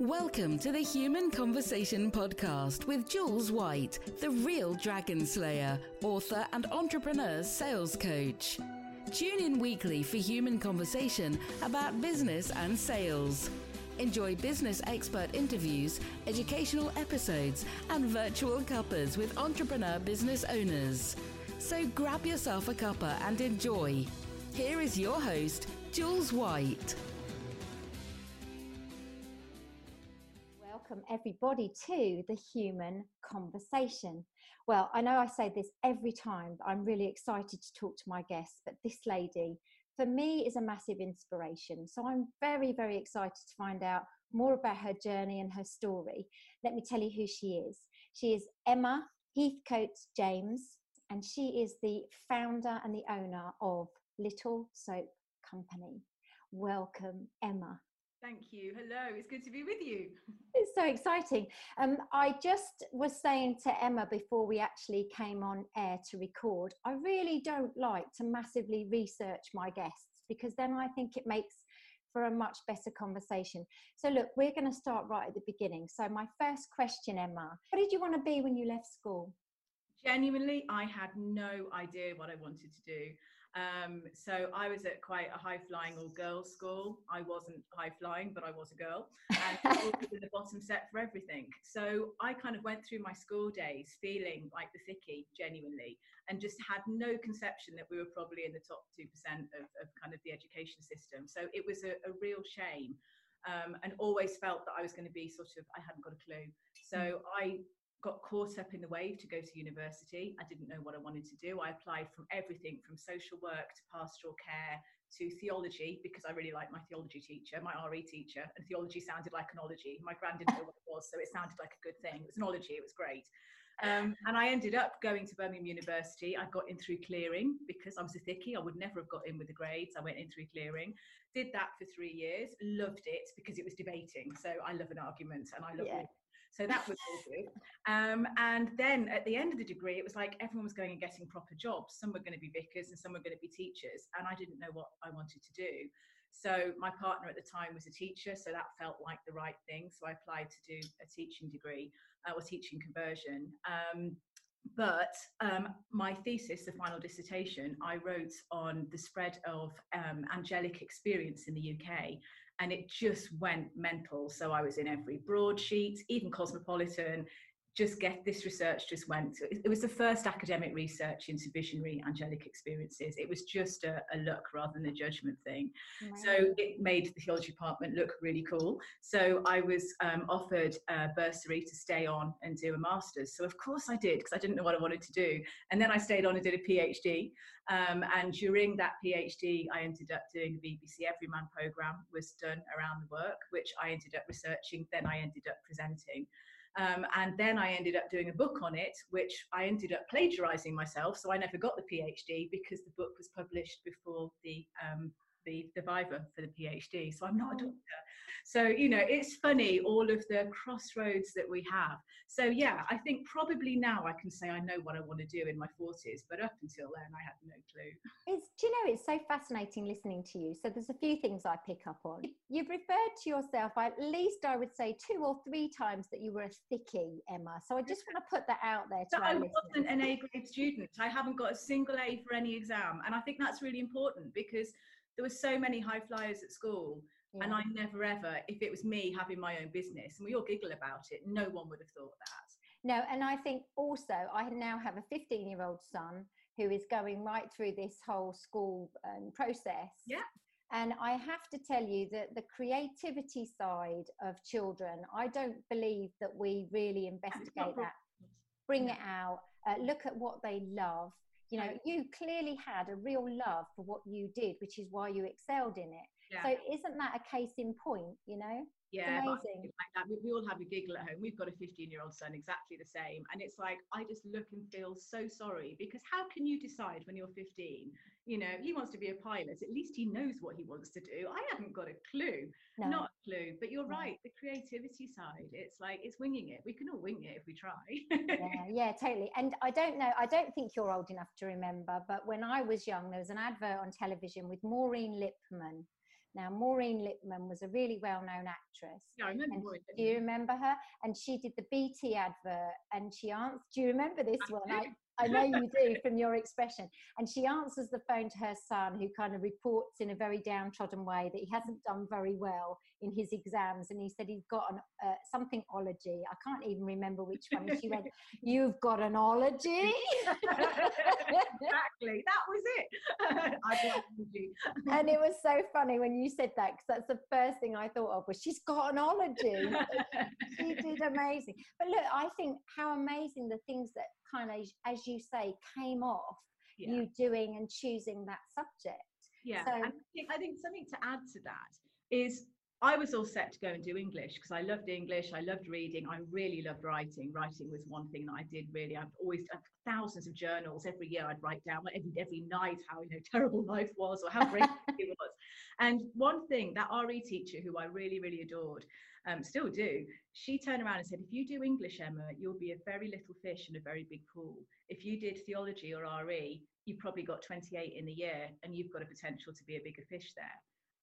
Welcome to the Human Conversation Podcast with Jules White, the real dragon slayer, author and entrepreneur sales coach. Tune in weekly for human conversation about business and sales. Enjoy business expert interviews, educational episodes, and virtual cuppers with entrepreneur business owners. So grab yourself a cuppa and enjoy. Here is your host, Jules White. Welcome everybody to the human conversation. Well, I know I say this every time, but I'm really excited to talk to my guests. But this lady, for me, is a massive inspiration. So I'm very, very excited to find out more about her journey and her story. Let me tell you who she is. She is Emma Heathcote James, and she is the founder and the owner of Little Soap Company. Welcome, Emma. Thank you. Hello, it's good to be with you. It's so exciting. Um, I just was saying to Emma before we actually came on air to record, I really don't like to massively research my guests because then I think it makes for a much better conversation. So, look, we're going to start right at the beginning. So, my first question, Emma, what did you want to be when you left school? Genuinely, I had no idea what I wanted to do. Um, so I was at quite a high flying all girls school. I wasn't high flying, but I was a girl, and I was in the bottom set for everything. So I kind of went through my school days feeling like the thickie, genuinely, and just had no conception that we were probably in the top two percent of, of, kind of the education system. So it was a, a real shame. Um, and always felt that I was going to be sort of, I hadn't got a clue. So mm. I got caught up in the wave to go to university. I didn't know what I wanted to do. I applied from everything from social work to pastoral care to theology because I really liked my theology teacher, my RE teacher, and theology sounded like an ology. My grand didn't know what it was, so it sounded like a good thing. It was an ology, it was great. Um, and I ended up going to Birmingham University. I got in through clearing because I was a thickie. I would never have got in with the grades. I went in through clearing, did that for three years, loved it because it was debating. So I love an argument and I love yeah. So that was all good. Um, and then at the end of the degree, it was like everyone was going and getting proper jobs. Some were going to be vicars and some were going to be teachers. And I didn't know what I wanted to do. So my partner at the time was a teacher, so that felt like the right thing. So I applied to do a teaching degree uh, or teaching conversion. Um, but um, my thesis, the final dissertation, I wrote on the spread of um, angelic experience in the UK and it just went mental. So I was in every broadsheet, even Cosmopolitan, just get this research just went it was the first academic research into visionary angelic experiences. It was just a, a look rather than a judgment thing. So it made the theology department look really cool. So i was um, offered a bursary to stay on and do a master's. So of course i did because i didn't know what i wanted to do. And then i stayed on and did a phd um, and during that phd i ended up doing the bbc everyman program was done around the work which i ended up researching then i ended up presenting um, and then I ended up doing a book on it, which I ended up plagiarizing myself. So I never got the PhD because the book was published before the um, the, the Viva for the PhD. So I'm not a oh. doctor. So, you know, it's funny, all of the crossroads that we have. So, yeah, I think probably now I can say I know what I want to do in my 40s, but up until then, I had no clue. It's, do you know, it's so fascinating listening to you. So, there's a few things I pick up on. You've referred to yourself, at least I would say two or three times that you were a thickie, Emma. So, I just want to put that out there. To I wasn't an A grade student. I haven't got a single A for any exam. And I think that's really important because there were so many high flyers at school yeah. and i never ever if it was me having my own business and we all giggle about it no one would have thought that. No and i think also i now have a 15 year old son who is going right through this whole school um, process. Yeah. And I have to tell you that the creativity side of children, I don't believe that we really investigate that, bring it out, uh, look at what they love, you know you clearly had a real love for what you did which is why you excelled in it. Yeah. so isn't that a case in point you know? Yeah amazing. like that we, we, all have a giggle at home. We've got a 15 year old son exactly the same. And it's like i just look and feel so sorry because how can you decide when you're 15 you know he wants to be a pilot at least he knows what he wants to do i haven't got a clue no. not a clue but you're no. right the creativity side it's like it's winging it we can all wing it if we try yeah yeah totally and i don't know i don't think you're old enough to remember but when i was young there was an advert on television with maureen lipman Now, Maureen Lipman was a really well known actress. Yeah, I remember. And do you remember her? And she did the BT advert and she answered. Do you remember this I one? I, I know you do from your expression. And she answers the phone to her son, who kind of reports in a very downtrodden way that he hasn't done very well in his exams. And he said he's got an, uh, something ology. I can't even remember which one. And she went, You've got an ology? exactly. That was it. I got you. and it was so funny when you said that because that's the first thing I thought of was she's got an ology. she did amazing. But look, I think how amazing the things that kind of, as you say, came off yeah. you doing and choosing that subject. Yeah, So- I think, I think something to add to that is I was all set to go and do English because I loved English, I loved reading, I really loved writing. Writing was one thing that I did really. I've always done thousands of journals every year. I'd write down every every night how you know terrible life was or how great it was. And one thing that RE teacher who I really really adored, um, still do, she turned around and said, if you do English, Emma, you'll be a very little fish in a very big pool. If you did theology or RE, you've probably got 28 in the year and you've got a potential to be a bigger fish there.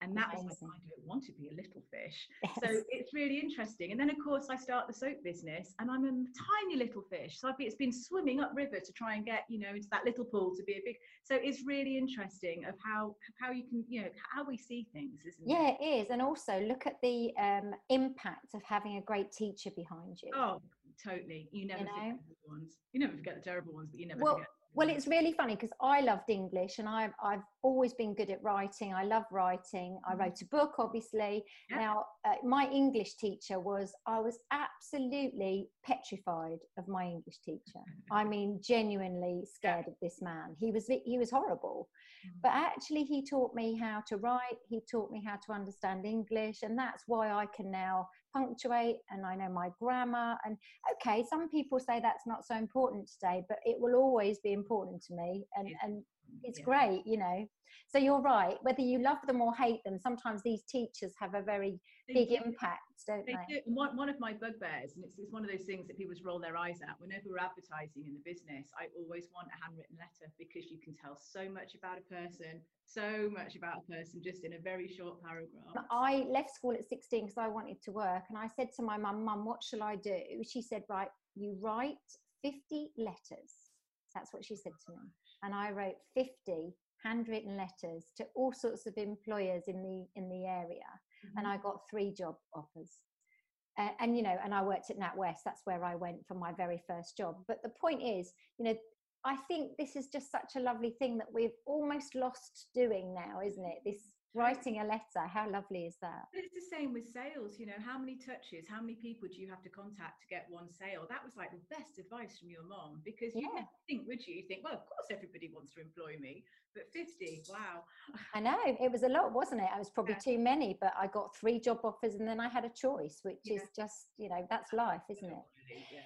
And that was like, I don't want to be a little fish. So it's really interesting. And then, of course, I start the soap business and I'm a tiny little fish. So I've been, it's been swimming upriver to try and get, you know, into that little pool to be a big. So it's really interesting of how how you can, you know, how we see things, isn't Yeah, it? Yeah, it is. And also look at the um, impact of having a great teacher behind you. Oh, totally. You never forget know? the good ones. You never forget the terrible ones, but you never Well, forget. Well, it's really funny because I loved English and I've, I've always been good at writing. I love writing. I Mhm. wrote a book, obviously. Yeah. Now, uh, my English teacher was, I was absolutely petrified of my English teacher. I mean, genuinely scared of this man. He was, he was horrible. Mm. But actually, he taught me how to write, he taught me how to understand English, and that's why I can now punctuate and I know my grammar. And okay, some people say that's not so important today, but it will always be important to me. And, It's and it's Yeah. great, you know. So you're right, whether you love them or hate them, sometimes these teachers have a very They big do. impact, don't They they? do. And one, one of my bugbears, and it's, it's one of those things that people just roll their eyes at, whenever we're advertising in the business, I always want a handwritten letter because you can tell so much about a person, so much about a person just in a very short paragraph. I left school at 16 because I wanted to work. And I said to my mum, Mum, what shall I do? She said, Right, you write 50 letters. That's what she said to me. And I wrote 50 handwritten letters to all sorts of employers in the in the area. And I got three job offers. Uh, and you know, and I worked at NatWest. That's where I went for my very first job. But the point is, you know, I think this is just such a lovely thing that we've almost lost doing now, isn't it? This writing a letter. How lovely is that? But it's the same with sales, you know, how many touches, how many people do you have to contact to get one sale? That was like the best advice from your mom because you Yeah. think, would you? You think, well, of course everybody wants to employ me, but 50, wow. I know it was a lot, wasn't it? I was probably Yeah. too many, but I got three job offers and then I had a choice, which Yeah. is just, you know, that's life, isn't it? Yeah.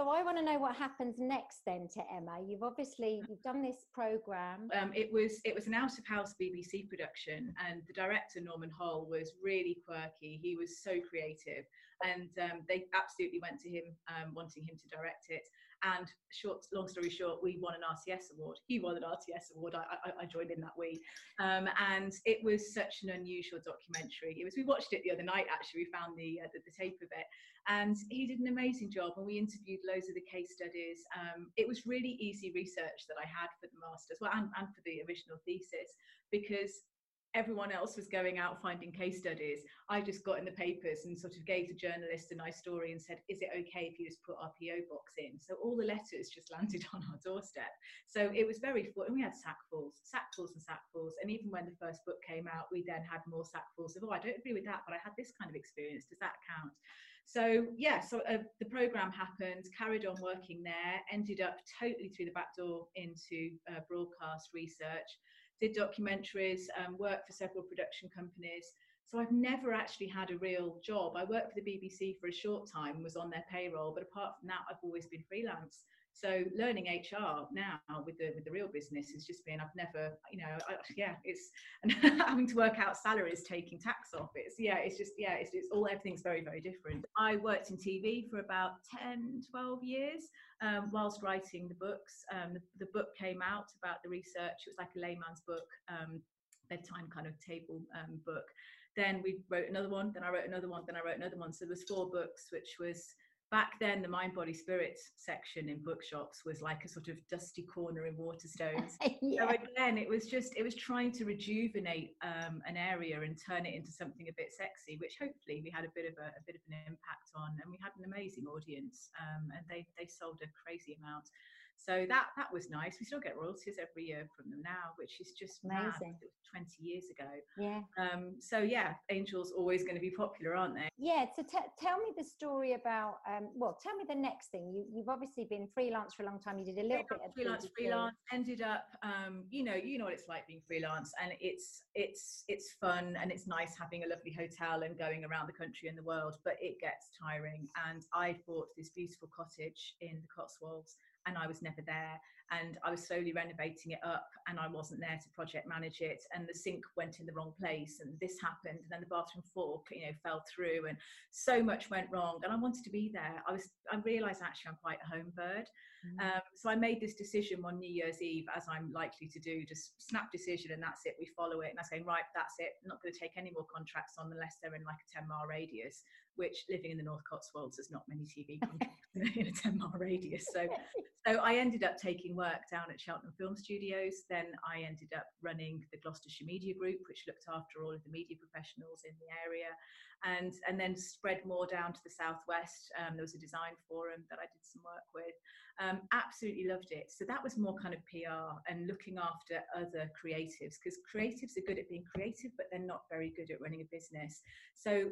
So I want to know what happens next then to Emma. You've obviously you've done this program. um, it was it was an out of house BBC production, and the director Norman Hall was really quirky. He was so creative, and um, they absolutely went to him um, wanting him to direct it. And short, long story short, we won an RTS award. He won an RTS award. I, I, I joined in that week, um, and it was such an unusual documentary. It was. We watched it the other night. Actually, we found the uh, the, the tape of it, and he did an amazing job. And we interviewed loads of the case studies. Um, it was really easy research that I had for the masters, well, and, and for the original thesis, because everyone else was going out finding case studies. I just got in the papers and sort of gave the journalist a nice story and said, "Is it okay if you just put our PO box in?" So all the letters just landed on our doorstep. So it was very full, and we had sackfuls, sackfuls, and sackfuls. And even when the first book came out, we then had more sackfuls of, "Oh, I don't agree with that, but I had this kind of experience. Does that count?" So yeah, so uh, the program happened, carried on working there, ended up totally through the back door into uh, broadcast research, did documentaries, um, worked for several production companies. So I've never actually had a real job. I worked for the BBC for a short time, was on their payroll, but apart from that, I've always been freelance. So learning HR now with the with the real business has just been I've never you know I, yeah it's and having to work out salaries taking tax off it's yeah it's just yeah it's, it's all everything's very very different. I worked in TV for about 10 12 years um, whilst writing the books. Um, the, the book came out about the research. It was like a layman's book. Um, bedtime kind of table um, book. Then we wrote another one. Then I wrote another one. Then I wrote another one. So there was four books, which was back then the mind body spirit section in bookshops was like a sort of dusty corner in waterstones yeah. so again it was just it was trying to rejuvenate um, an area and turn it into something a bit sexy which hopefully we had a bit of a, a bit of an impact on and we had an amazing audience um, and they they sold a crazy amount so that that was nice. We still get royalties every year from them now, which is just amazing. 20 years ago. Yeah. Um, so yeah, Angels always going to be popular, aren't they? Yeah. So t- tell me the story about. Um, well, tell me the next thing. You, you've obviously been freelance for a long time. You did a little freelance, bit of freelance. Freelance ended up. Um, you know, you know what it's like being freelance, and it's it's it's fun and it's nice having a lovely hotel and going around the country and the world, but it gets tiring. And I bought this beautiful cottage in the Cotswolds and I was never there. And I was slowly renovating it up, and I wasn't there to project manage it. And the sink went in the wrong place, and this happened, and then the bathroom fork, you know, fell through, and so much went wrong. And I wanted to be there. I was, I realised actually I'm quite a home bird, mm. um, so I made this decision on New Year's Eve, as I'm likely to do, just snap decision, and that's it. We follow it, and I was going right, that's it. I'm not going to take any more contracts on unless they're in like a 10 mile radius which living in the North Cotswolds, there's not many TV in a 10 mile radius. So, so I ended up taking work down at Cheltenham Film Studios. Then I ended up running the Gloucestershire Media Group, which looked after all of the media professionals in the area, and and then spread more down to the southwest. Um, there was a design forum that I did some work with. Um, absolutely loved it. So that was more kind of PR and looking after other creatives because creatives are good at being creative, but they're not very good at running a business. So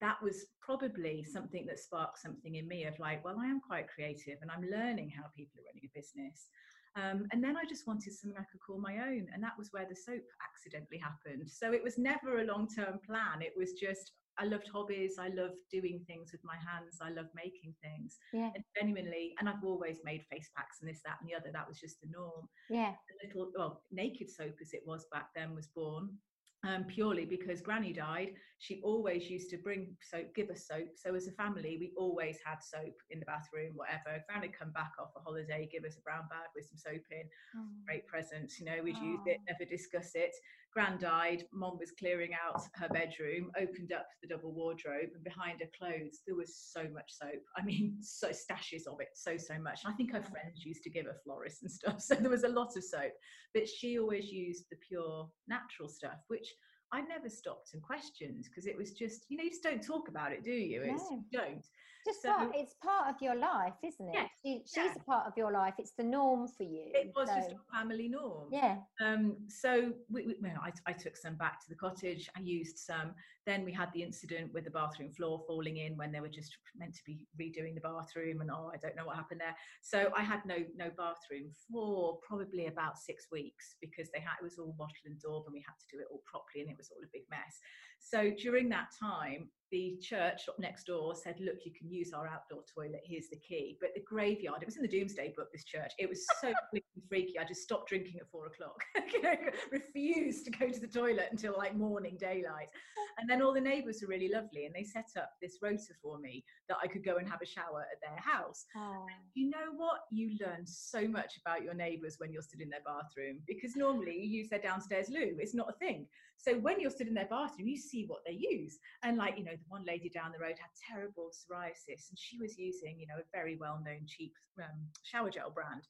that was probably something that sparked something in me of like, well, I am quite creative and I'm learning how people are running a business. Um, and then I just wanted something I could call my own. And that was where the soap accidentally happened. So it was never a long term plan. It was just, I loved hobbies. I loved doing things with my hands. I love making things. Yeah. And genuinely, and I've always made face packs and this, that, and the other. That was just the norm. Yeah. A little, well, naked soap as it was back then was born um, purely because Granny died. She always used to bring soap, give us soap. So as a family, we always had soap in the bathroom, whatever. Granny come back off a holiday, give us a brown bag with some soap in. Oh. Great presents, you know. We'd oh. use it, never discuss it. Gran died. Mom was clearing out her bedroom, opened up the double wardrobe, and behind her clothes there was so much soap. I mean, so stashes of it, so so much. I think her friends used to give her florists and stuff, so there was a lot of soap. But she always used the pure natural stuff, which I never stopped and questioned because it was just, you know, you just don't talk about it, do you? It's, no. You don't. Just so, part, it's part of your life, isn't it? Yes, she, she's yeah. a part of your life. It's the norm for you. It was so. just a family norm. Yeah. Um. So we, we well, I, I took some back to the cottage. I used some. Then we had the incident with the bathroom floor falling in when they were just meant to be redoing the bathroom, and oh, I don't know what happened there. So I had no no bathroom for probably about six weeks because they had it was all wattle and daub, and we had to do it all properly, and it was all a big mess. So during that time, the church up next door said, Look, you can use our outdoor toilet. Here's the key. But the graveyard, it was in the Domesday Book, this church. It was so freaky. I just stopped drinking at four o'clock. refused to go to the toilet until like morning daylight. And then all the neighbours were really lovely and they set up this rota for me that I could go and have a shower at their house. You know what? You learn so much about your neighbours when you're stood in their bathroom because normally you use their downstairs loo. It's not a thing. So when you're stood in their bathroom, you see what they use. And like, you know, the one lady down the road had terrible psoriasis and she was using, you know, a very well known cheap um, shower gel brand.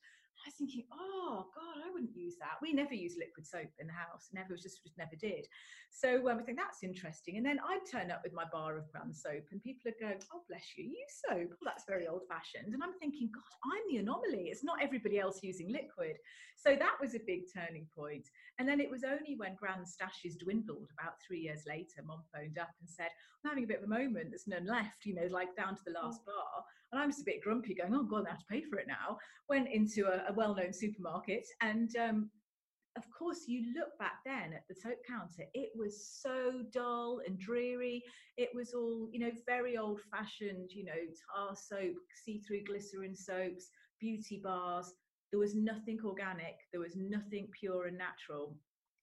I was thinking, oh God, I wouldn't use that. We never use liquid soap in the house, never just, just never did. So um, I think that's interesting. And then I'd turn up with my bar of brand soap, and people would go, "Oh, bless you, you use soap." Well, that's very old-fashioned. And I'm thinking, God, I'm the anomaly. It's not everybody else using liquid. So that was a big turning point. And then it was only when Grand stashes dwindled about three years later, Mom phoned up and said, "I'm having a bit of a moment. There's none left. You know, like down to the last oh. bar." And I'm just a bit grumpy, going, "Oh God, I have to pay for it now." Went into a, a well-known supermarket and um, of course, you look back then at the soap counter, it was so dull and dreary. It was all, you know, very old fashioned, you know, tar soap, see through glycerin soaps, beauty bars. There was nothing organic, there was nothing pure and natural.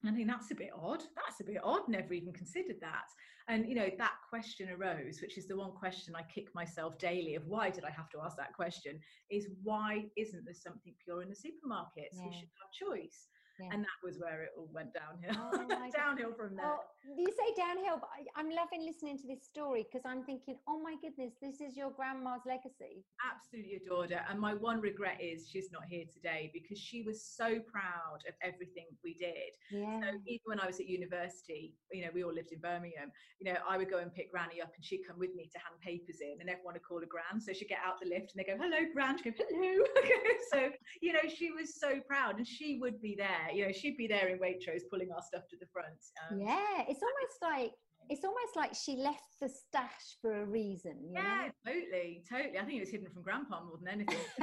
I think that's a bit odd. That's a bit odd. Never even considered that. And you know that question arose, which is the one question I kick myself daily of why did I have to ask that question? Is why isn't there something pure in the supermarkets? Yeah. We should have choice. Yeah. and that was where it all went downhill. Oh downhill from there. Well, you say downhill but I, am loving listening to this story because i'm thinking oh my goodness this is your grandma's legacy. Absolutely adored her and my one regret is she's not here today because she was so proud of everything we did. Yeah. so even when i was at university you know we all lived in birmingham you know i would go and pick granny up and she'd come with me to hand papers in and everyone would call her gran. So she'd get out the lift and they go hello gran. She'd go hello. So you know she was so proud and she would be there you know she'd be there in waitrose pulling our stuff to the front um, yeah it's almost like it's almost like she left the stash for a reason. yeah, know? totally, totally. I think it was hidden from Grandpa more than anything.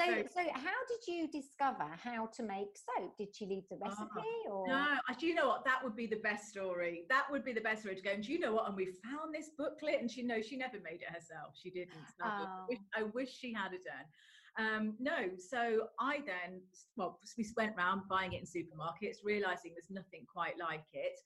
so, so how did you discover how to make soap? Did she leave the recipe, oh, or no? Do you know what? That would be the best story. That would be the best story to go. And do you know what? And we found this booklet, and she knows she never made it herself. She didn't. Oh. I, wish, I wish she had it done. Um, no, so I then, well, we went around buying it in supermarkets, realizing there's nothing quite like it.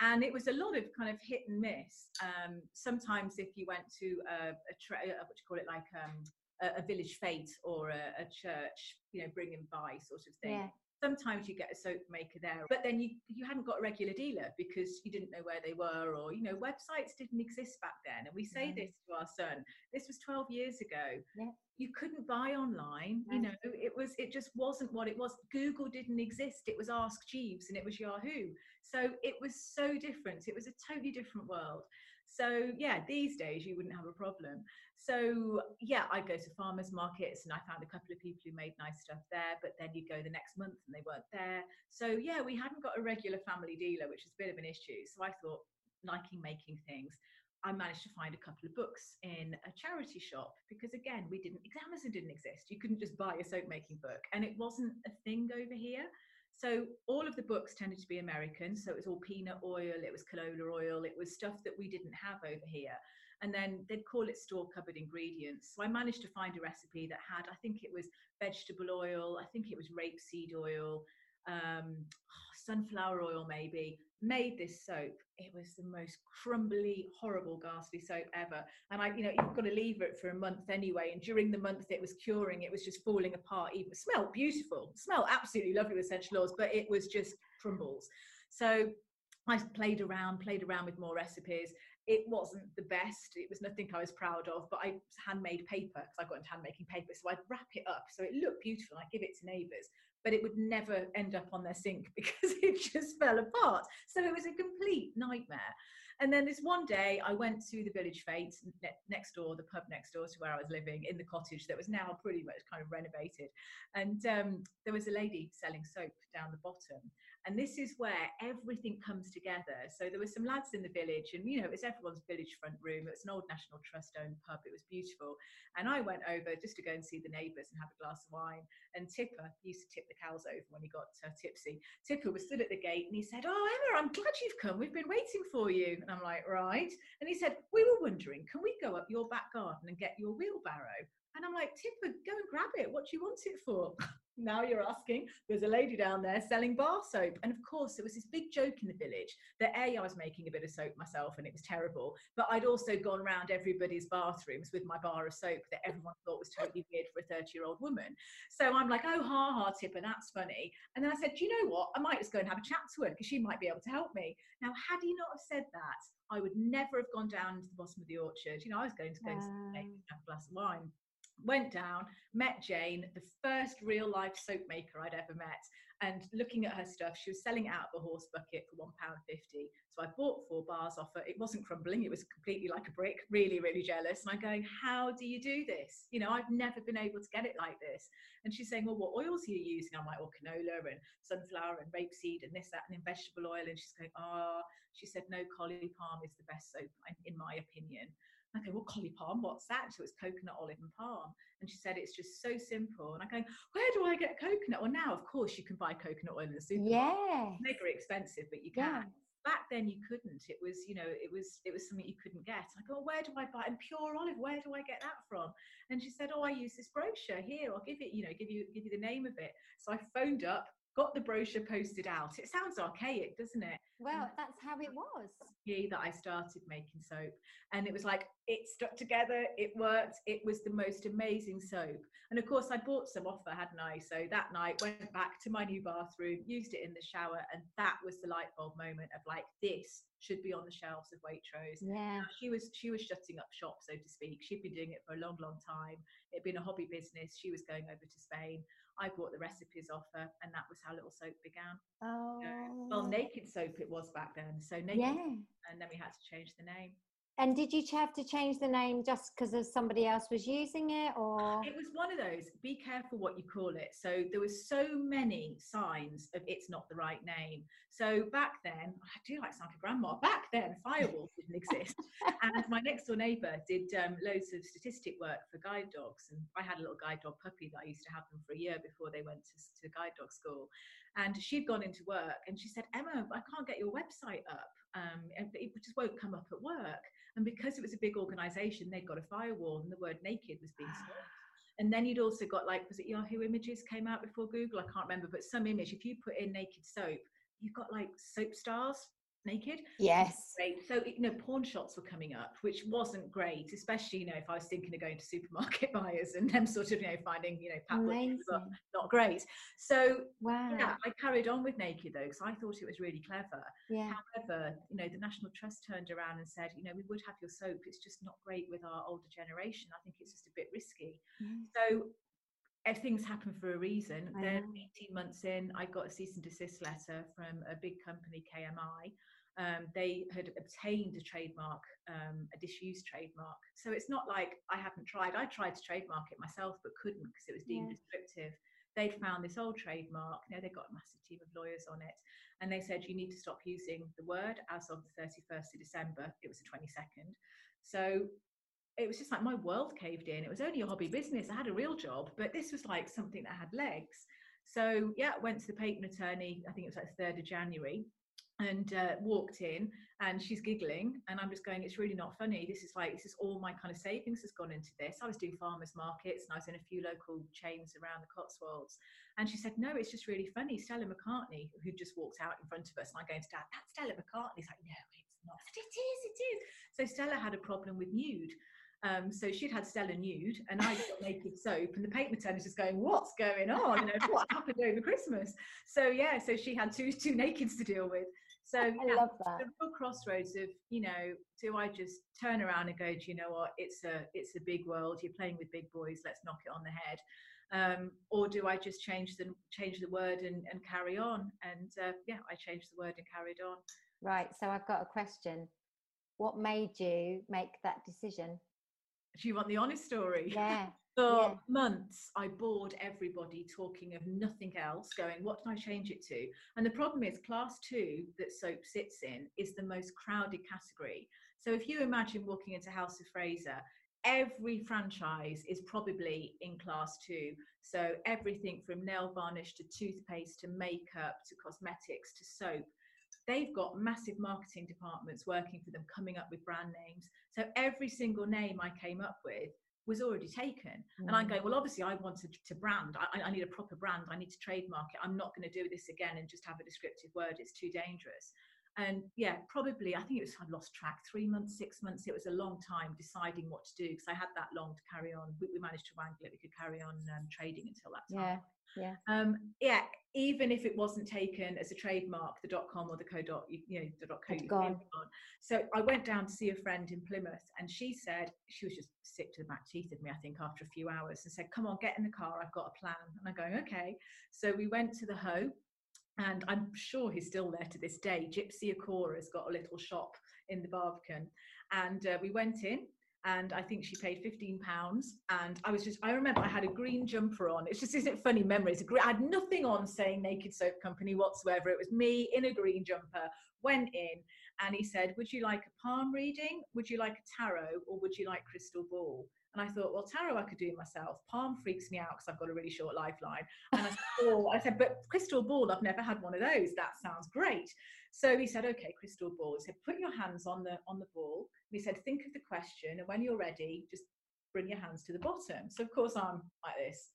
And it was a lot of kind of hit and miss. Um, sometimes, if you went to a, a tra- what you call it, like um, a, a, village fete or a, a, church, you know, bring and buy sort of thing. Yeah sometimes you get a soap maker there but then you you hadn't got a regular dealer because you didn't know where they were or you know websites didn't exist back then. And we say this to our son this was 12 years ago. Yeah. you couldn't buy online you know it was it just wasn't what it was. Google didn't exist. It was ask jeeves and it was yahoo. So it was so different. It was a totally different world. So yeah these days you wouldn't have a problem so yeah i go to farmers markets and i found a couple of people who made nice stuff there but then you go the next month and they weren't there so yeah we hadn't got a regular family dealer which was a bit of an issue so i thought liking making things I managed to find a couple of books in a charity shop because again we didn't Amazon didn't exist you couldn't just buy a soap making book and it wasn't a thing over here so all of the books tended to be American. So it was all peanut oil, it was canola oil, it was stuff that we didn't have over here. And then they'd call it store cupboard ingredients. So I managed to find a recipe that had, I think it was vegetable oil, I think it was rapeseed oil, um, sunflower oil maybe, made this soap. It was the most crumbly, horrible, ghastly soap ever. And I, you know, you've got to leave it for a month anyway. And during the month it was curing, it was just falling apart. Even smelled beautiful, smelled absolutely lovely with essential oils, but it was just crumbles. So I played around, played around with more recipes. It wasn't the best. It was nothing I was proud of, but I handmade paper because I got into handmaking paper. So I'd wrap it up so it looked beautiful. And I'd give it to neighbours but it would never end up on their sink because it just fell apart. So it was a complete nightmare. And then this one day, I went to the village fete next door, the pub next door to where I was living in the cottage that was now pretty much kind of renovated. And um, there was a lady selling soap down the bottom. And this is where everything comes together. So there were some lads in the village, and you know, it was everyone's village front room. It was an old National Trust owned pub. It was beautiful. And I went over just to go and see the neighbours and have a glass of wine. And Tipper used to tip the cows over when he got uh, tipsy. Tipper was stood at the gate and he said, Oh, Emma, I'm glad you've come. We've been waiting for you. And I'm like, Right. And he said, We were wondering, can we go up your back garden and get your wheelbarrow? And I'm like, Tipper, go and grab it. What do you want it for? now you're asking there's a lady down there selling bar soap. And of course there was this big joke in the village that a i was making a bit of soap myself and it was terrible but i'd also gone around everybody's bathrooms with my bar of soap that everyone thought was totally weird for a 30 year old woman. So i'm like oh ha ha tipper that's funny. And then i said do you know what? I might just go and have a chat to her because she might be able to help me. Now had he not have said that i would never have gone down to the bottom of the orchard. You know i was going to go and have a glass of wine went down, met Jane, the first real life soap maker I'd ever met. And looking at her stuff, she was selling out of a horse bucket for £1.50. So I bought four bars off her. It wasn't crumbling, it was completely like a brick, really, really jealous. And I'm going, How do you do this? You know, I've never been able to get it like this. And she's saying, Well, what oils are you using? I'm like, Well, canola and sunflower and rapeseed and this, that, and then vegetable oil. And she's going, Oh, she said, No, Collie Palm is the best soap, in my opinion. I go, well, collie palm, what's that? So it's coconut, olive, and palm. And she said, it's just so simple. And I go, where do I get coconut? Well, now, of course, you can buy coconut oil in the supermarket. Yeah. Mega expensive, but you can. Yeah. Back then you couldn't. It was, you know, it was it was something you couldn't get. I go, well, where do I buy and pure olive? Where do I get that from? And she said, oh, I use this brochure here. I'll give it, you know, give you give you the name of it. So I phoned up, got the brochure posted out. It sounds archaic, doesn't it? Well, that's how it was. Yeah, That I started making soap, and it was like it stuck together. It worked. It was the most amazing soap. And of course, I bought some off her, hadn't I? So that night, went back to my new bathroom, used it in the shower, and that was the light bulb moment of like, this should be on the shelves of Waitrose. Yeah. Now, she was she was shutting up shop, so to speak. She'd been doing it for a long, long time. It'd been a hobby business. She was going over to Spain. I bought the recipes off her, and that was how Little Soap began. Oh. Well, Naked Soap it was back then. So Naked, Yeah. and then we had to change the name. And did you have to change the name just because somebody else was using it, or? It was one of those. Be careful what you call it. So there was so many signs of it's not the right name. So back then, I do like sound like grandma. Back then, Firewall didn't exist, and my next door neighbour did um, loads of statistic work for guide dogs, and I had a little guide dog puppy that I used to have them for a year before they went to, to guide dog school, and she'd gone into work, and she said, Emma, I can't get your website up. Um, and it just won't come up at work. And because it was a big organization, they'd got a firewall and the word naked was being searched. And then you'd also got like, was it Yahoo Images came out before Google? I can't remember, but some image, if you put in naked soap, you've got like soap stars naked. Yes. Great. So, you know, porn shots were coming up, which wasn't great, especially, you know, if I was thinking of going to supermarket buyers and them sort of, you know, finding, you know, pat Amazing. not great. So, Wow. yeah, I carried on with naked though, because I thought it was really clever. Yeah. However, you know, the National Trust turned around and said, you know, we would have your soap. It's just not great with our older generation. I think it's just a bit risky. Mm. So eh, things happen for a reason. Then 18 months in, I got a cease and desist letter from a big company, KMI. Um, they had obtained a trademark, um, a disused trademark. So it's not like I haven't tried. I tried to trademark it myself, but couldn't because it was deemed Yeah. restrictive. They'd found this old trademark. You know, they got a massive team of lawyers on it, and they said you need to stop using the word as of the 31st of December. It was the 22nd. So it was just like my world caved in. It was only a hobby business. I had a real job, but this was like something that had legs. So yeah, went to the patent attorney. I think it was like third of January, and uh, walked in, and she's giggling, and I'm just going, it's really not funny. This is like this is all my kind of savings has gone into this. I was doing farmers markets, and I was in a few local chains around the Cotswolds, and she said, no, it's just really funny. Stella McCartney, who just walked out in front of us, and I'm going to Dad, that's Stella McCartney. He's like, no, it's not. I said, it is, it is. So Stella had a problem with nude. Um, so she'd had Stella nude and I got naked soap, and the patent attorney's just going, "What's going on? You know, what happened over Christmas?" So yeah, so she had two two nakeds to deal with. So yeah, the real crossroads of you know, do I just turn around and go, do you know what? It's a it's a big world. You're playing with big boys. Let's knock it on the head. Um, or do I just change the change the word and, and carry on? And uh, yeah, I changed the word and carried on. Right. So I've got a question. What made you make that decision? Do you want the honest story? Yeah. For Yeah. months, I bored everybody talking of nothing else, going, what can I change it to? And the problem is, class two that soap sits in is the most crowded category. So if you imagine walking into House of Fraser, every franchise is probably in class two. So everything from nail varnish to toothpaste to makeup to cosmetics to soap. They've got massive marketing departments working for them, coming up with brand names. So every single name I came up with was already taken. And I'm Mm. going, well, obviously, I wanted to brand. I, I need a proper brand. I need to trademark it. I'm not going to do this again and just have a descriptive word. It's too dangerous. And yeah, probably, I think it was, I lost track, three months, six months. It was a long time deciding what to do because I had that long to carry on. We, we managed to wangle it. We could carry on um, trading until that time. Yeah. Yeah. Um, yeah, even if it wasn't taken as a trademark, the dot .com or the co. Dot, you know, the dot .co. Gone. So I went down to see a friend in Plymouth, and she said she was just sick to the back teeth of me. I think after a few hours, and said, "Come on, get in the car. I've got a plan." And I'm going, "Okay." So we went to the Hoe, and I'm sure he's still there to this day. Gypsy Akora's got a little shop in the Barbican, and uh, we went in and I think she paid fifteen pounds. And I was just, I remember I had a green jumper on. It's just, isn't funny memories? I had nothing on saying Naked Soap Company whatsoever. It was me in a green jumper. Went in, and he said, "Would you like a palm reading? Would you like a tarot, or would you like crystal ball?" And I thought, well, tarot I could do myself. Palm freaks me out because I've got a really short lifeline. And I said, oh, I said, but crystal ball, I've never had one of those. That sounds great. So he said, okay, crystal ball. He said, put your hands on the on the ball. And he said, think of the question, and when you're ready, just bring your hands to the bottom. So of course I'm like this.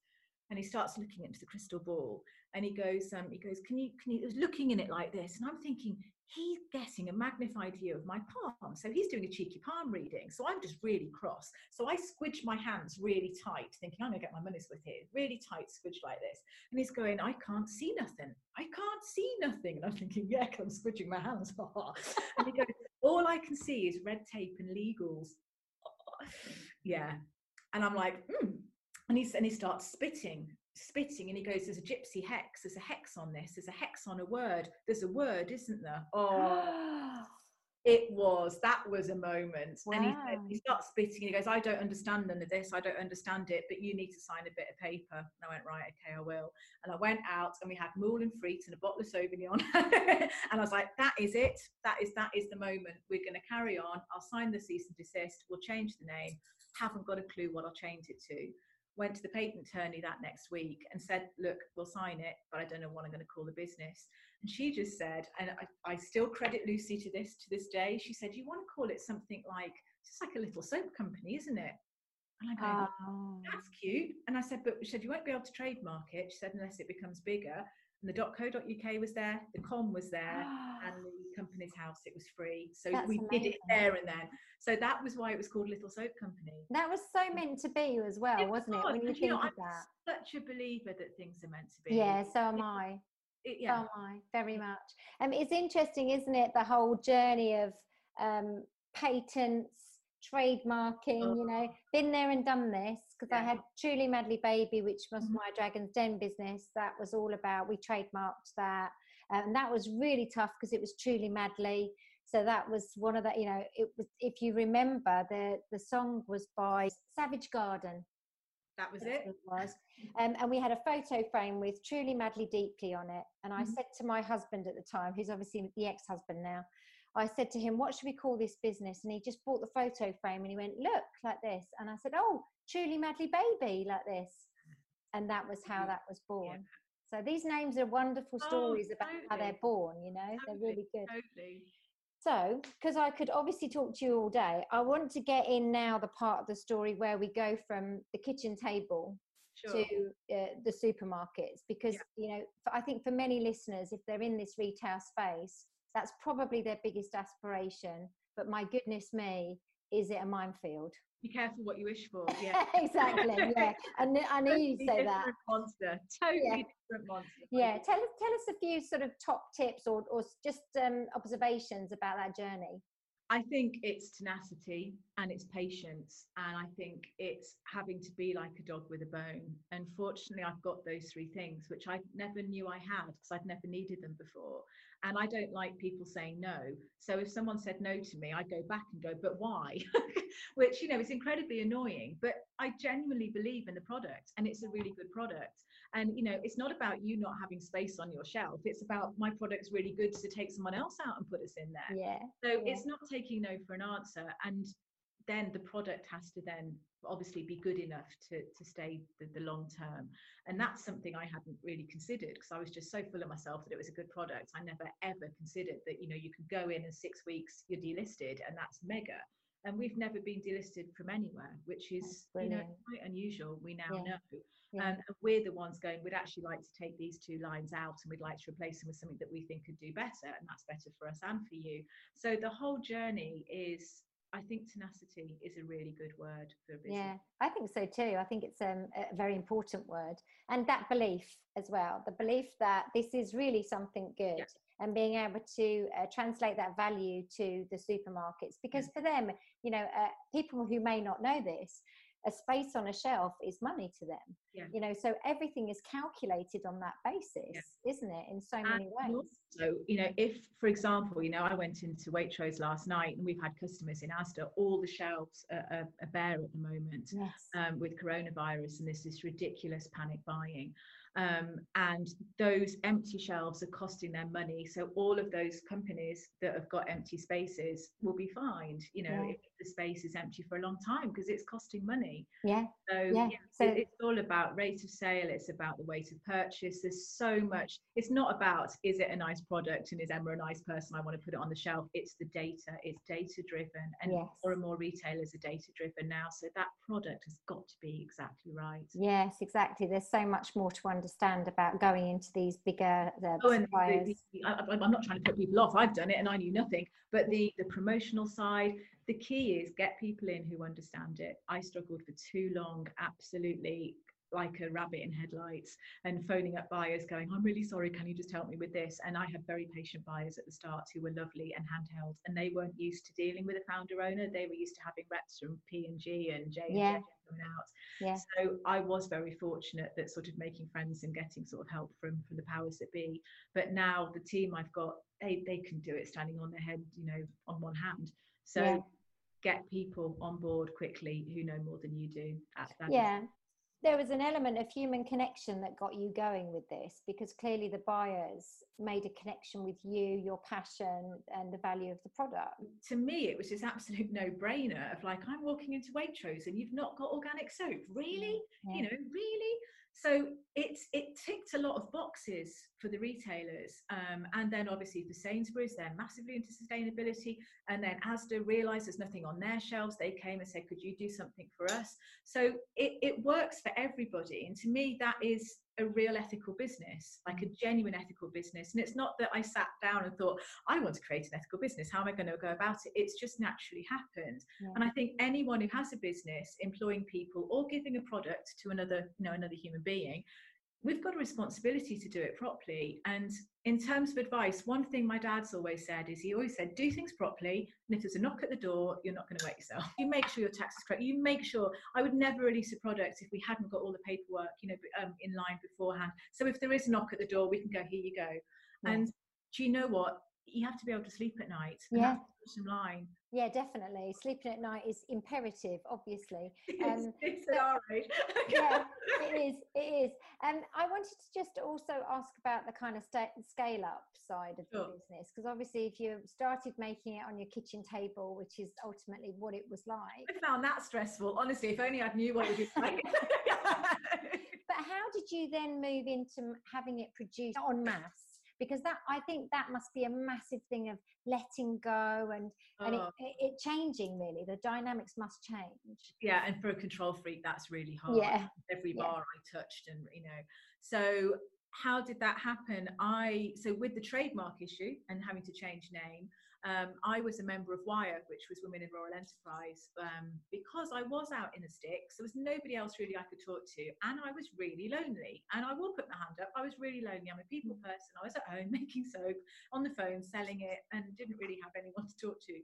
and he starts looking into the crystal ball and he goes um he goes can you can you looking in it like this and i'm thinking he's getting a magnified view of my palm. So he's doing a cheeky palm reading. So i'm just really cross. So i squidge my hands really tight thinking i'm going to get my money's worth here. Really tight squidge like this. And he's going i can't see nothing. I can't see nothing. And i'm thinking yeah i'm squidging my hands. And he goes all i can see is red tape and legals. Yeah. And i'm like hmm. And he, and he starts spitting spitting and he goes there's a gypsy hex there's a hex on this there's a hex on a word there's a word isn't there? Oh. It was that was a moment. Wow. and he, said, he starts spitting and he goes i don't understand none of this i don't understand it but you need to sign a bit of paper. And i went right okay i will. And i went out and we had moules frites and a bottle of sauvignon. And i was like that is it that is that is the moment. We're going to carry on. I'll sign the cease and desist. We'll change the name. Haven't got a clue what i'll change it to went to the patent attorney that next week and said, Look, we'll sign it, but I don't know what I'm going to call the business. And she just said, and I, I still credit Lucy to this to this day, she said, You want to call it something like, it's like a little soap company, isn't it? And I go, oh. That's cute. And I said, But she said, You won't be able to trademark it. She said, Unless it becomes bigger. And the .co.uk was there, the com was there, and the company's house. It was free, so That's we amazing. did it there and then. So that was why it was called Little Soap Company. That was so meant to be as well, it wasn't was, it? When you, you think know, of that, such a believer that things are meant to be. Yeah, so am I. It, yeah. So am I very much. And um, it's interesting, isn't it? The whole journey of um, patents, trademarking. You know, been there and done this because yeah. I had Truly Madly Baby, which was mm-hmm. my Dragon's Den business. That was all about. We trademarked that and that was really tough because it was truly madly so that was one of the you know it was if you remember the the song was by savage garden that was it. it was um, and we had a photo frame with truly madly deeply on it and i mm-hmm. said to my husband at the time who's obviously the ex-husband now i said to him what should we call this business and he just bought the photo frame and he went look like this and i said oh truly madly baby like this and that was how that was born yeah. So these names are wonderful oh, stories oh, about how they're born, you know, totally, they're really good. Totally. So, because I could obviously talk to you all day, I want to get in now the part of the story where we go from the kitchen table sure. to uh, the supermarkets, because, yeah. you know, I think for many listeners, if they're in this retail space, that's probably their biggest aspiration. But my goodness me, is it a minefield? be careful what you wish for. Yeah, exactly. Yeah, I knew, I knew you'd say that. Monster, totally yeah. different monster. Yeah, tell us tell us a few sort of top tips or or just um, observations about that journey. I think it's tenacity and it's patience, and I think it's having to be like a dog with a bone. Unfortunately, I've got those three things, which I never knew I had because I'd never needed them before. And I don't like people saying no. So if someone said no to me, I'd go back and go, but why? which, you know, is incredibly annoying. But I genuinely believe in the product and it's a really good product. And, you know, it's not about you not having space on your shelf. It's about my product's really good to take someone else out and put us in there. Yeah. So yeah. it's not taking no for an answer. And then the product has to then obviously be good enough to, to stay the, the long term. And that's something I hadn't really considered because I was just so full of myself that it was a good product. I never ever considered that, you know, you could go in in six weeks, you're delisted and that's mega and we've never been delisted from anywhere, which is you know quite unusual. We now yeah. know, yeah. And we're the ones going. We'd actually like to take these two lines out, and we'd like to replace them with something that we think could do better, and that's better for us and for you. So the whole journey is. I think tenacity is a really good word for a business. Yeah, I think so too. I think it's um, a very important word, and that belief as well. The belief that this is really something good. Yeah and being able to uh, translate that value to the supermarkets because for them you know uh, people who may not know this a space on a shelf is money to them yeah. you know so everything is calculated on that basis yeah. isn't it in so and many ways so you know if for example you know i went into waitrose last night and we've had customers in asda all the shelves are, are, are bare at the moment yes. um, with coronavirus and this this ridiculous panic buying Um, and those empty shelves are costing them money. So all of those companies that have got empty spaces will be fined, you know, yeah. if the space is empty for a long time because it's costing money. Yeah. So, yeah. yeah so it, it's all about rate of sale, it's about the weight of purchase. There's so much, it's not about is it a nice product and is Emma a nice person? I want to put it on the shelf. It's the data, it's data driven. And yes. more and more retailers are data driven now. So that product has got to be exactly right. Yes, exactly. There's so much more to understand about going into these bigger uh, oh, suppliers. The, the, I, I'm not trying to put people off. I've done it and I knew nothing. But the the promotional side, the key is get people in who understand it. I struggled for too long, absolutely like a rabbit in headlights and phoning up buyers going i'm really sorry can you just help me with this? And i had very patient buyers at the start who were lovely and handheld and they weren't used to dealing with a founder owner. They were used to having reps from p&g and j and yeah. coming out. Yeah. so i was very fortunate that sort of making friends and getting sort of help from from the powers that be. But now the team i've got they, they can do it standing on their head you know on one hand. So yeah. get people on board quickly who know more than you do. Yeah there was an element of human connection that got you going with this because clearly the buyers made a connection with you your passion and the value of the product. To me it was this absolute no-brainer of like i'm walking into waitrose and you've not got organic soap. Really? Yeah. you know really so it's it ticked a lot of boxes for the retailers um, and then obviously for sainsbury's they're massively into sustainability and then asda realized there's nothing on their shelves. They came and said could you do something for us? So it, it works for everybody and to me that is a real ethical business, like a genuine ethical business. And it's not that I sat down and thought, I want to create an ethical business. How am I going to go about it? It's just naturally happened. Yeah. And I think anyone who has a business employing people or giving a product to another, you know, another human being we've got a responsibility to do it properly. And in terms of advice, one thing my dad's always said is he always said, do things properly. And if there's a knock at the door, you're not going to wet yourself. You make sure your tax is correct. You make sure I would never release a product if we hadn't got all the paperwork, you know, um, in line beforehand. So if there is a knock at the door, we can go, here you go. And do you know what? You have to be able to sleep at night. yeah. Some line. Yeah, definitely. Sleeping at night is imperative, obviously. Um, it's, it's but, yeah, it is. It is. And um, I wanted to just also ask about the kind of sta- scale up side of sure. the business, because obviously, if you started making it on your kitchen table, which is ultimately what it was like, I found that stressful. Honestly, if only I knew what it was like. but how did you then move into having it produced en masse? Because that i think that must be a massive thing of letting go and and it, oh. it, it, changing really. The dynamics must change. Yeah and for a control freak that's really hard. Yeah. Every bar yeah. i touched and you know. So how did that happen? I so with the trademark issue and having to change name um, I was a member of WIRE, which was Women in Rural Enterprise, um, because I was out in the sticks. There was nobody else really I could talk to, and I was really lonely. And I will put my hand up. I was really lonely. I'm a people person. I was at home making soap on the phone, selling it, and didn't really have anyone to talk to.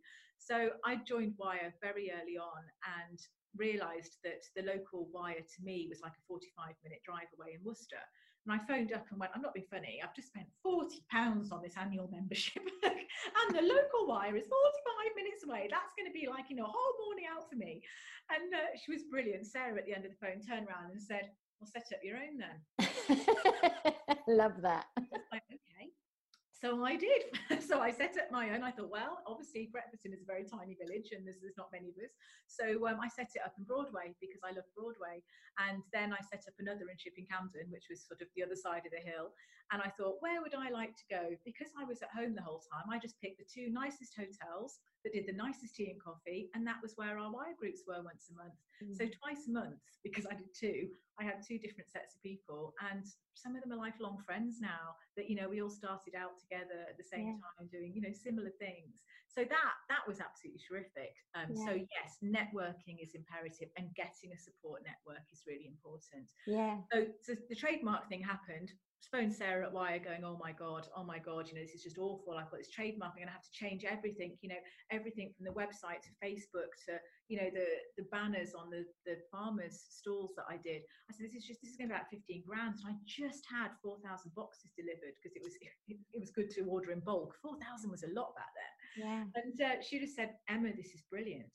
So I joined WIRE very early on and realised that the local WIRE to me was like a 45 minute drive away in Worcester. And I phoned up and went, I'm not being funny, I've just spent £40 on this annual membership. and the local WIRE is 45 minutes away. That's going to be like, you know, a whole morning out for me. And uh, she was brilliant. Sarah at the end of the phone turned around and said, Well, set up your own then. Love that. So I did. so I set up my own. I thought, well, obviously Bretforton is a very tiny village and there's, there's not many of us. So um, I set it up in Broadway because I love Broadway. And then I set up another in Chipping Campden, which was sort of the other side of the hill. And I thought, where would I like to go? Because I was at home the whole time, I just picked the two nicest hotels that did the nicest tea and coffee. And that was where our WIRE groups were once a month. Mm. So twice a month, because I did two, I had two different sets of people. And some of them are lifelong friends now that you know we all started out together at the same yeah. time doing you know similar things so that that was absolutely terrific um, yeah. so yes networking is imperative and getting a support network is really important yeah so, so the trademark thing happened phone Sarah at WIRE going, oh my God, oh my God, you know, this is just awful. I've got this trademark. I'm going to have to change everything, you know, everything from the website to Facebook to, you know, the, the banners on the, the farmers' stalls that I did. I said, this is just, this is going to be about 15 grand. And I just had 4,000 boxes delivered because it was, it, it, was good to order in bulk. 4,000 was a lot back then. Yeah. And uh, she just said, Emma, this is brilliant.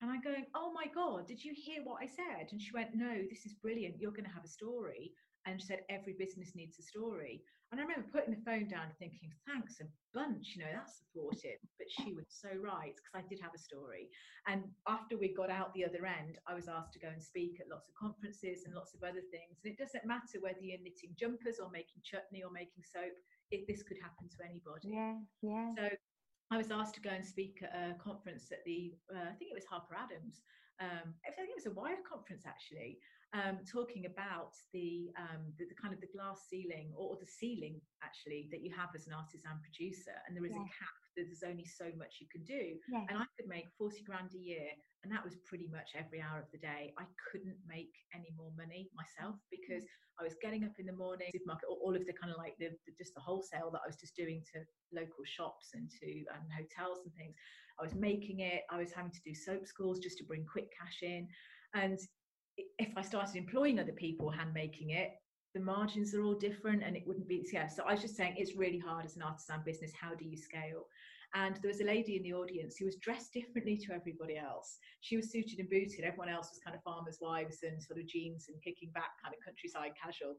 And I'm going, oh my God, did you hear what I said? And she went, no, this is brilliant. You're going to have a story and said every business needs a story. And I remember putting the phone down and thinking, thanks a bunch, you know, that's supportive. But she was so right because I did have a story. And after we got out the other end, I was asked to go and speak at lots of conferences and lots of other things. And it doesn't matter whether you're knitting jumpers or making chutney or making soap, it, this could happen to anybody. Yeah, yeah. So I was asked to go and speak at a conference at the, uh, I think it was Harper Adams. Um, I think it was a wire conference actually um, talking about the, um, the, the kind of the glass ceiling or, or, the ceiling actually that you have as an artisan producer, and there is yeah. a cap. There's only so much you can do, yeah. and I could make forty grand a year, and that was pretty much every hour of the day. I couldn't make any more money myself because I was getting up in the morning, supermarket, all of the kind of like the, the just the wholesale that I was just doing to local shops and to um, hotels and things. I was making it. I was having to do soap schools just to bring quick cash in, and if I started employing other people hand making it, the margins are all different and it wouldn't be yeah. So I was just saying it's really hard as an artisan business. How do you scale? And there was a lady in the audience who was dressed differently to everybody else. She was suited and booted. Everyone else was kind of farmers' wives and sort of jeans and kicking back, kind of countryside casual.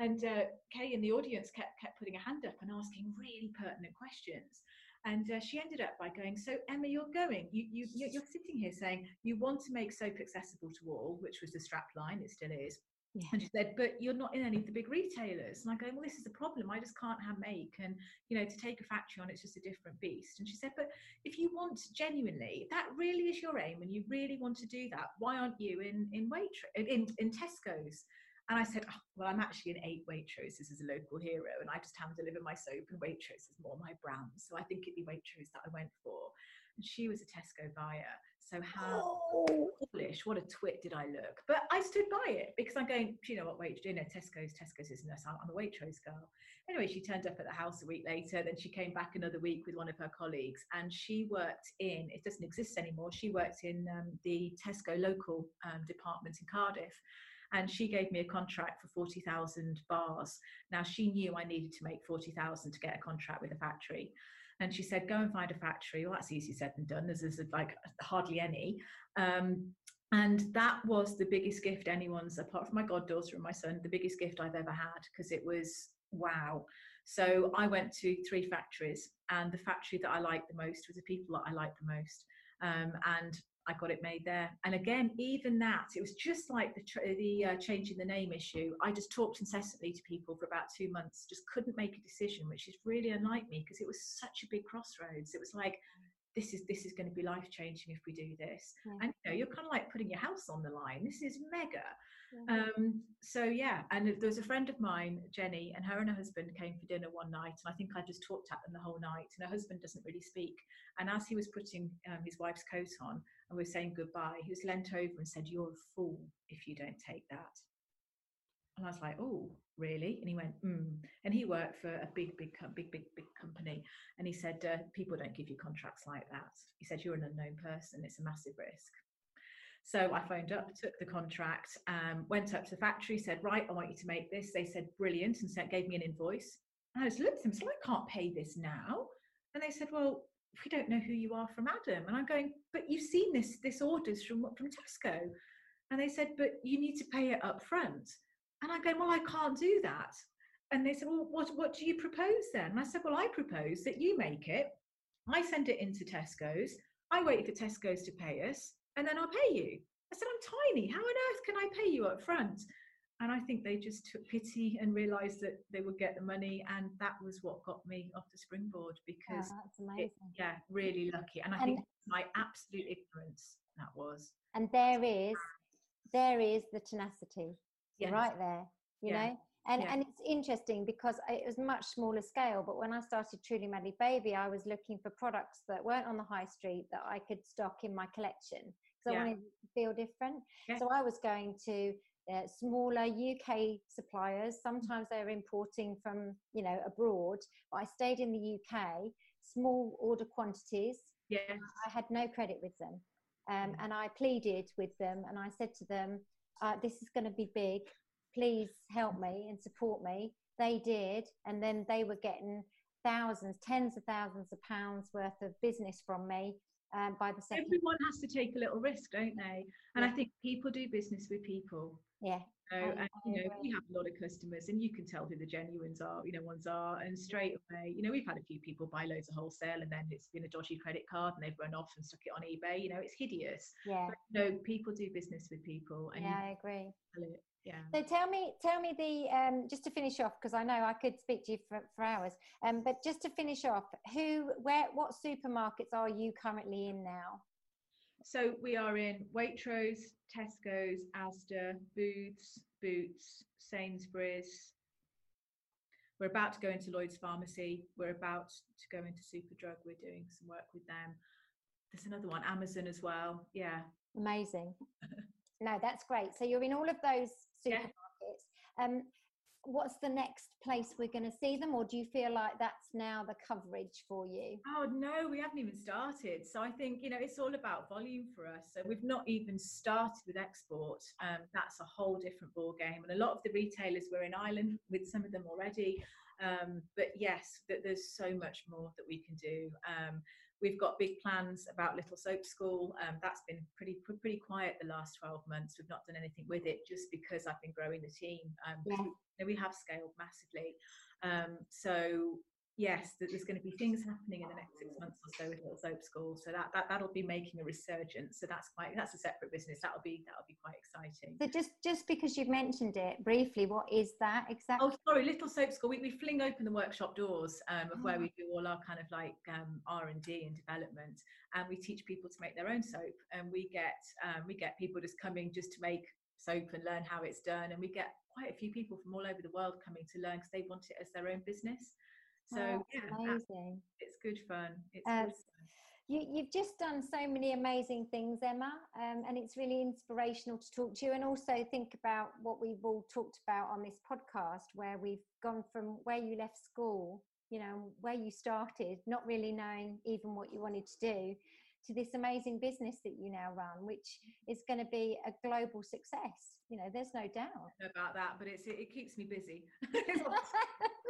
And uh, Kay in the audience kept kept putting a hand up and asking really pertinent questions. And uh, she ended up by going, So, Emma, you're going, you, you, you're sitting here saying you want to make soap accessible to all, which was the strap line, it still is. Yeah. And she said, but you're not in any of the big retailers. And I go, well, this is a problem. I just can't have make. And, you know, to take a factory on, it's just a different beast. And she said, but if you want genuinely, that really is your aim and you really want to do that, why aren't you in, in Waitrose, in, in Tesco's? And I said, oh, well, I'm actually an eight Waitrose. This is a local hero. And I just hand deliver my soap, and Waitrose is more my brand. So I think it'd be Waitrose that I went for. And she was a Tesco buyer. So how oh. foolish, what a twit did I look. But I stood by it because I'm going, you know what, wait, you know, Tesco's, Tesco's isn't us. I'm, I'm a Waitrose girl. Anyway, she turned up at the house a week later. Then she came back another week with one of her colleagues and she worked in, it doesn't exist anymore, she worked in um, the Tesco local um, department in Cardiff and she gave me a contract for 40,000 bars. Now she knew I needed to make 40,000 to get a contract with a factory. And she said, go and find a factory. Well, that's easy said than done. There's, there's like hardly any. Um, and that was the biggest gift anyone's, apart from my goddaughter and my son, the biggest gift I've ever had because it was wow. So I went to three factories, and the factory that I liked the most was the people that I liked the most. Um, and I got it made there. And again, even that, it was just like the, the uh, changing the name issue. I just talked incessantly to people for about two months, just couldn't make a decision, which is really unlike me because it was such a big crossroads. It was like, this is this is going to be life changing if we do this yeah. and you know you're kind of like putting your house on the line this is mega yeah. um so yeah and there was a friend of mine jenny and her and her husband came for dinner one night and i think i just talked at them the whole night and her husband doesn't really speak and as he was putting um, his wife's coat on and we were saying goodbye he was leant over and said you're a fool if you don't take that and I was like, oh, really? And he went, mm. And he worked for a big, big, big, big, big company. And he said, uh, people don't give you contracts like that. He said, you're an unknown person. It's a massive risk. So I phoned up, took the contract, um, went up to the factory, said, right, I want you to make this. They said, brilliant, and sent, gave me an invoice. And I just looked at them, so I can't pay this now. And they said, well, we don't know who you are from Adam. And I'm going, but you've seen this, this orders from, from Tesco. And they said, but you need to pay it up front. And I go, well, I can't do that. And they said, well, what, what do you propose then? And I said, well, I propose that you make it. I send it into Tesco's. I wait for Tesco's to pay us, and then I'll pay you. I said, I'm tiny. How on earth can I pay you up front? And I think they just took pity and realised that they would get the money, and that was what got me off the springboard because yeah, that's amazing. It, yeah, really lucky. And I and think my absolute ignorance that was. And there is, there is the tenacity yes. right there you yeah. know and yeah. and it's interesting because it was much smaller scale but when i started truly madly baby i was looking for products that weren't on the high street that i could stock in my collection because yeah. i wanted to feel different so i was going to uh, smaller uk suppliers sometimes they were importing from you know abroad but i stayed in the uk small order quantities yeah i had no credit with them um, and i pleaded with them and i said to them uh, this is going to be big. Please help me and support me. They did. And then they were getting thousands, tens of thousands of pounds worth of business from me um, by the second. Everyone has to take a little risk, don't they? And yeah. I think people do business with people. Yeah, So, and you know, we have a lot of customers, and you can tell who the genuines are. You know, ones are, and straight away, you know, we've had a few people buy loads of wholesale, and then it's been a dodgy credit card, and they've run off and stuck it on eBay. You know, it's hideous. Yeah. But, you know, people do business with people, and Yeah, I agree. Yeah. So tell me, tell me the um, just to finish off because I know I could speak to you for, for hours. Um, but just to finish off, who, where, what supermarkets are you currently in now? So we are in Waitrose, Tesco's, Asda, Booths, Boots, Sainsbury's. We're about to go into Lloyd's Pharmacy. We're about to go into Superdrug. We're doing some work with them. There's another one, Amazon as well. Yeah. Amazing. no, that's great. So you're in all of those Yeah. supermarkets. Um, what's the next place we're going to see them, or do you feel like that's now the coverage for you? Oh no, we haven't even started. So I think you know it's all about volume for us. So we've not even started with export. Um, that's a whole different ball game. And a lot of the retailers we're in Ireland with some of them already. Um, but yes, that there's so much more that we can do. Um, we've got big plans about Little Soap School. Um, that's been pretty pretty quiet the last 12 months. We've not done anything with it just because I've been growing the team. Um, Yeah. we, you know, we have scaled massively. Um, so yes, that there's going to be things happening in the next six months or so with Little Soap School. So that, that that'll be making a resurgence. So that's quite that's a separate business. That'll be that'll be quite exciting. So just just because you've mentioned it briefly, what is that exactly? Oh, sorry, Little Soap School. We, we fling open the workshop doors um, of where Ah. we do all our kind of like um, R and D and development, and we teach people to make their own soap. And we get um, we get people just coming just to make soap and learn how it's done. And we get quite a few people from all over the world coming to learn because they want it as their own business. So Oh, yeah, amazing. it's good fun. It's Uh, good fun. You, you've just done so many amazing things, Emma, um, and it's really inspirational to talk to you and also think about what we've all talked about on this podcast, where we've gone from where you left school, you know, where you started, not really knowing even what you wanted to do, to this amazing business that you now run, which is going to be a global success. You know, there's no doubt. I don't know about that, but it's it, it keeps me busy.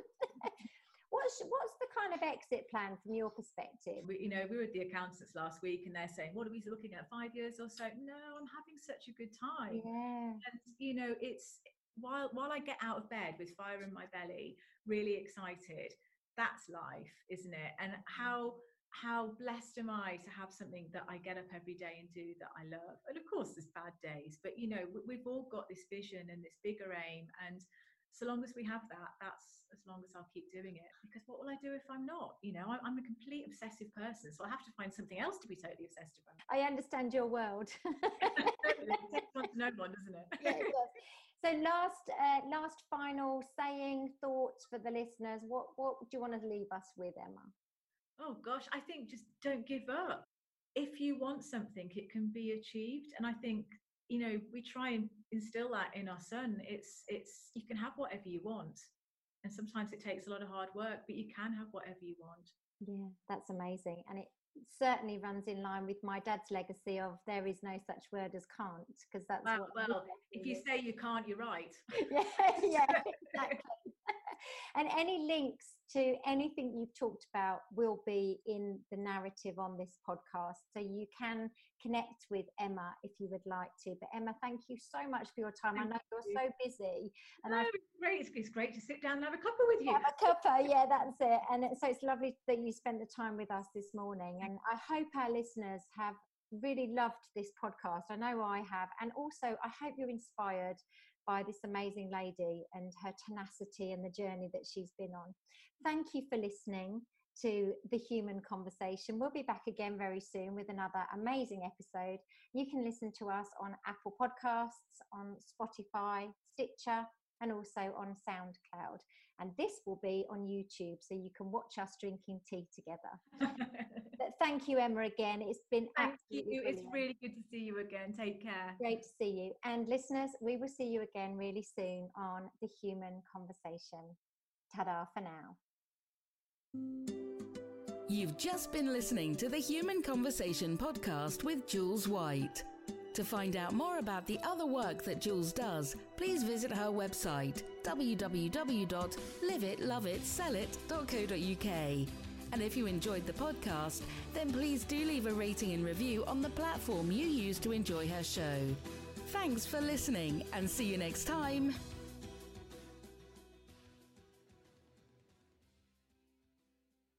what's what's the kind of exit plan from your perspective? we, you know, we were at the accountants last week, and they're saying, "What are we looking at? Five years or so?" No, I'm having such a good time. Yeah. and you know it's while while i get out of bed with fire in my belly really excited that's life isn't it and how how blessed am i to have something that i get up every day and do that i love and of course there's bad days but you know we- we've all got this vision and this bigger aim and so long as we have that that's as long as i'll keep doing it because what will i do if i'm not you know i'm, I'm a complete obsessive person so i have to find something else to be totally obsessed about I understand your world. it takes one to know one doesn't it yeah, it does. So last, uh, last final saying thoughts for the listeners. What what do you want to leave us with, Emma? Oh gosh, I think just don't give up. If you want something, it can be achieved. And I think, you know, we try and instill that in our son. It's it's you can have whatever you want. And sometimes it takes a lot of hard work, but you can have whatever you want. Yeah, that's amazing, and it certainly runs in line with my dad's legacy of there is no such word as can't, because that's Well, what well, if you say you can't, you're right. yeah, yeah, exactly. And any links to anything you've talked about will be in the narrative on this podcast. So you can connect with Emma if you would like to. But Emma, thank you so much for your time. I know you. you're so busy. And No, it's great. It's, great to sit down and have a cuppa with you. have a cuppa, yeah, that's it. And so it's lovely that you spent the time with us this morning. And I hope our listeners have really loved this podcast. I know I have. And also, I hope you're inspired by this amazing lady and her tenacity and the journey that she's been on. Thank you for listening to the human conversation. We'll be back again very soon with another amazing episode. You can listen to us on Apple Podcasts, on Spotify, Stitcher, and also on SoundCloud. And this will be on YouTube, so you can watch us drinking tea together. But thank you, Emma, again. It's been Thank absolutely you. It's really good to see you again. Take care. Great to see you. And listeners, we will see you again really soon on The Human Conversation. Ta da for now. You've just been listening to the Human Conversation podcast with Jules White. To find out more about the other work that Jules does, please visit her website www.liveitloveitsellit.co.uk. And if you enjoyed the podcast, then please do leave a rating and review on the platform you use to enjoy her show. Thanks for listening and see you next time.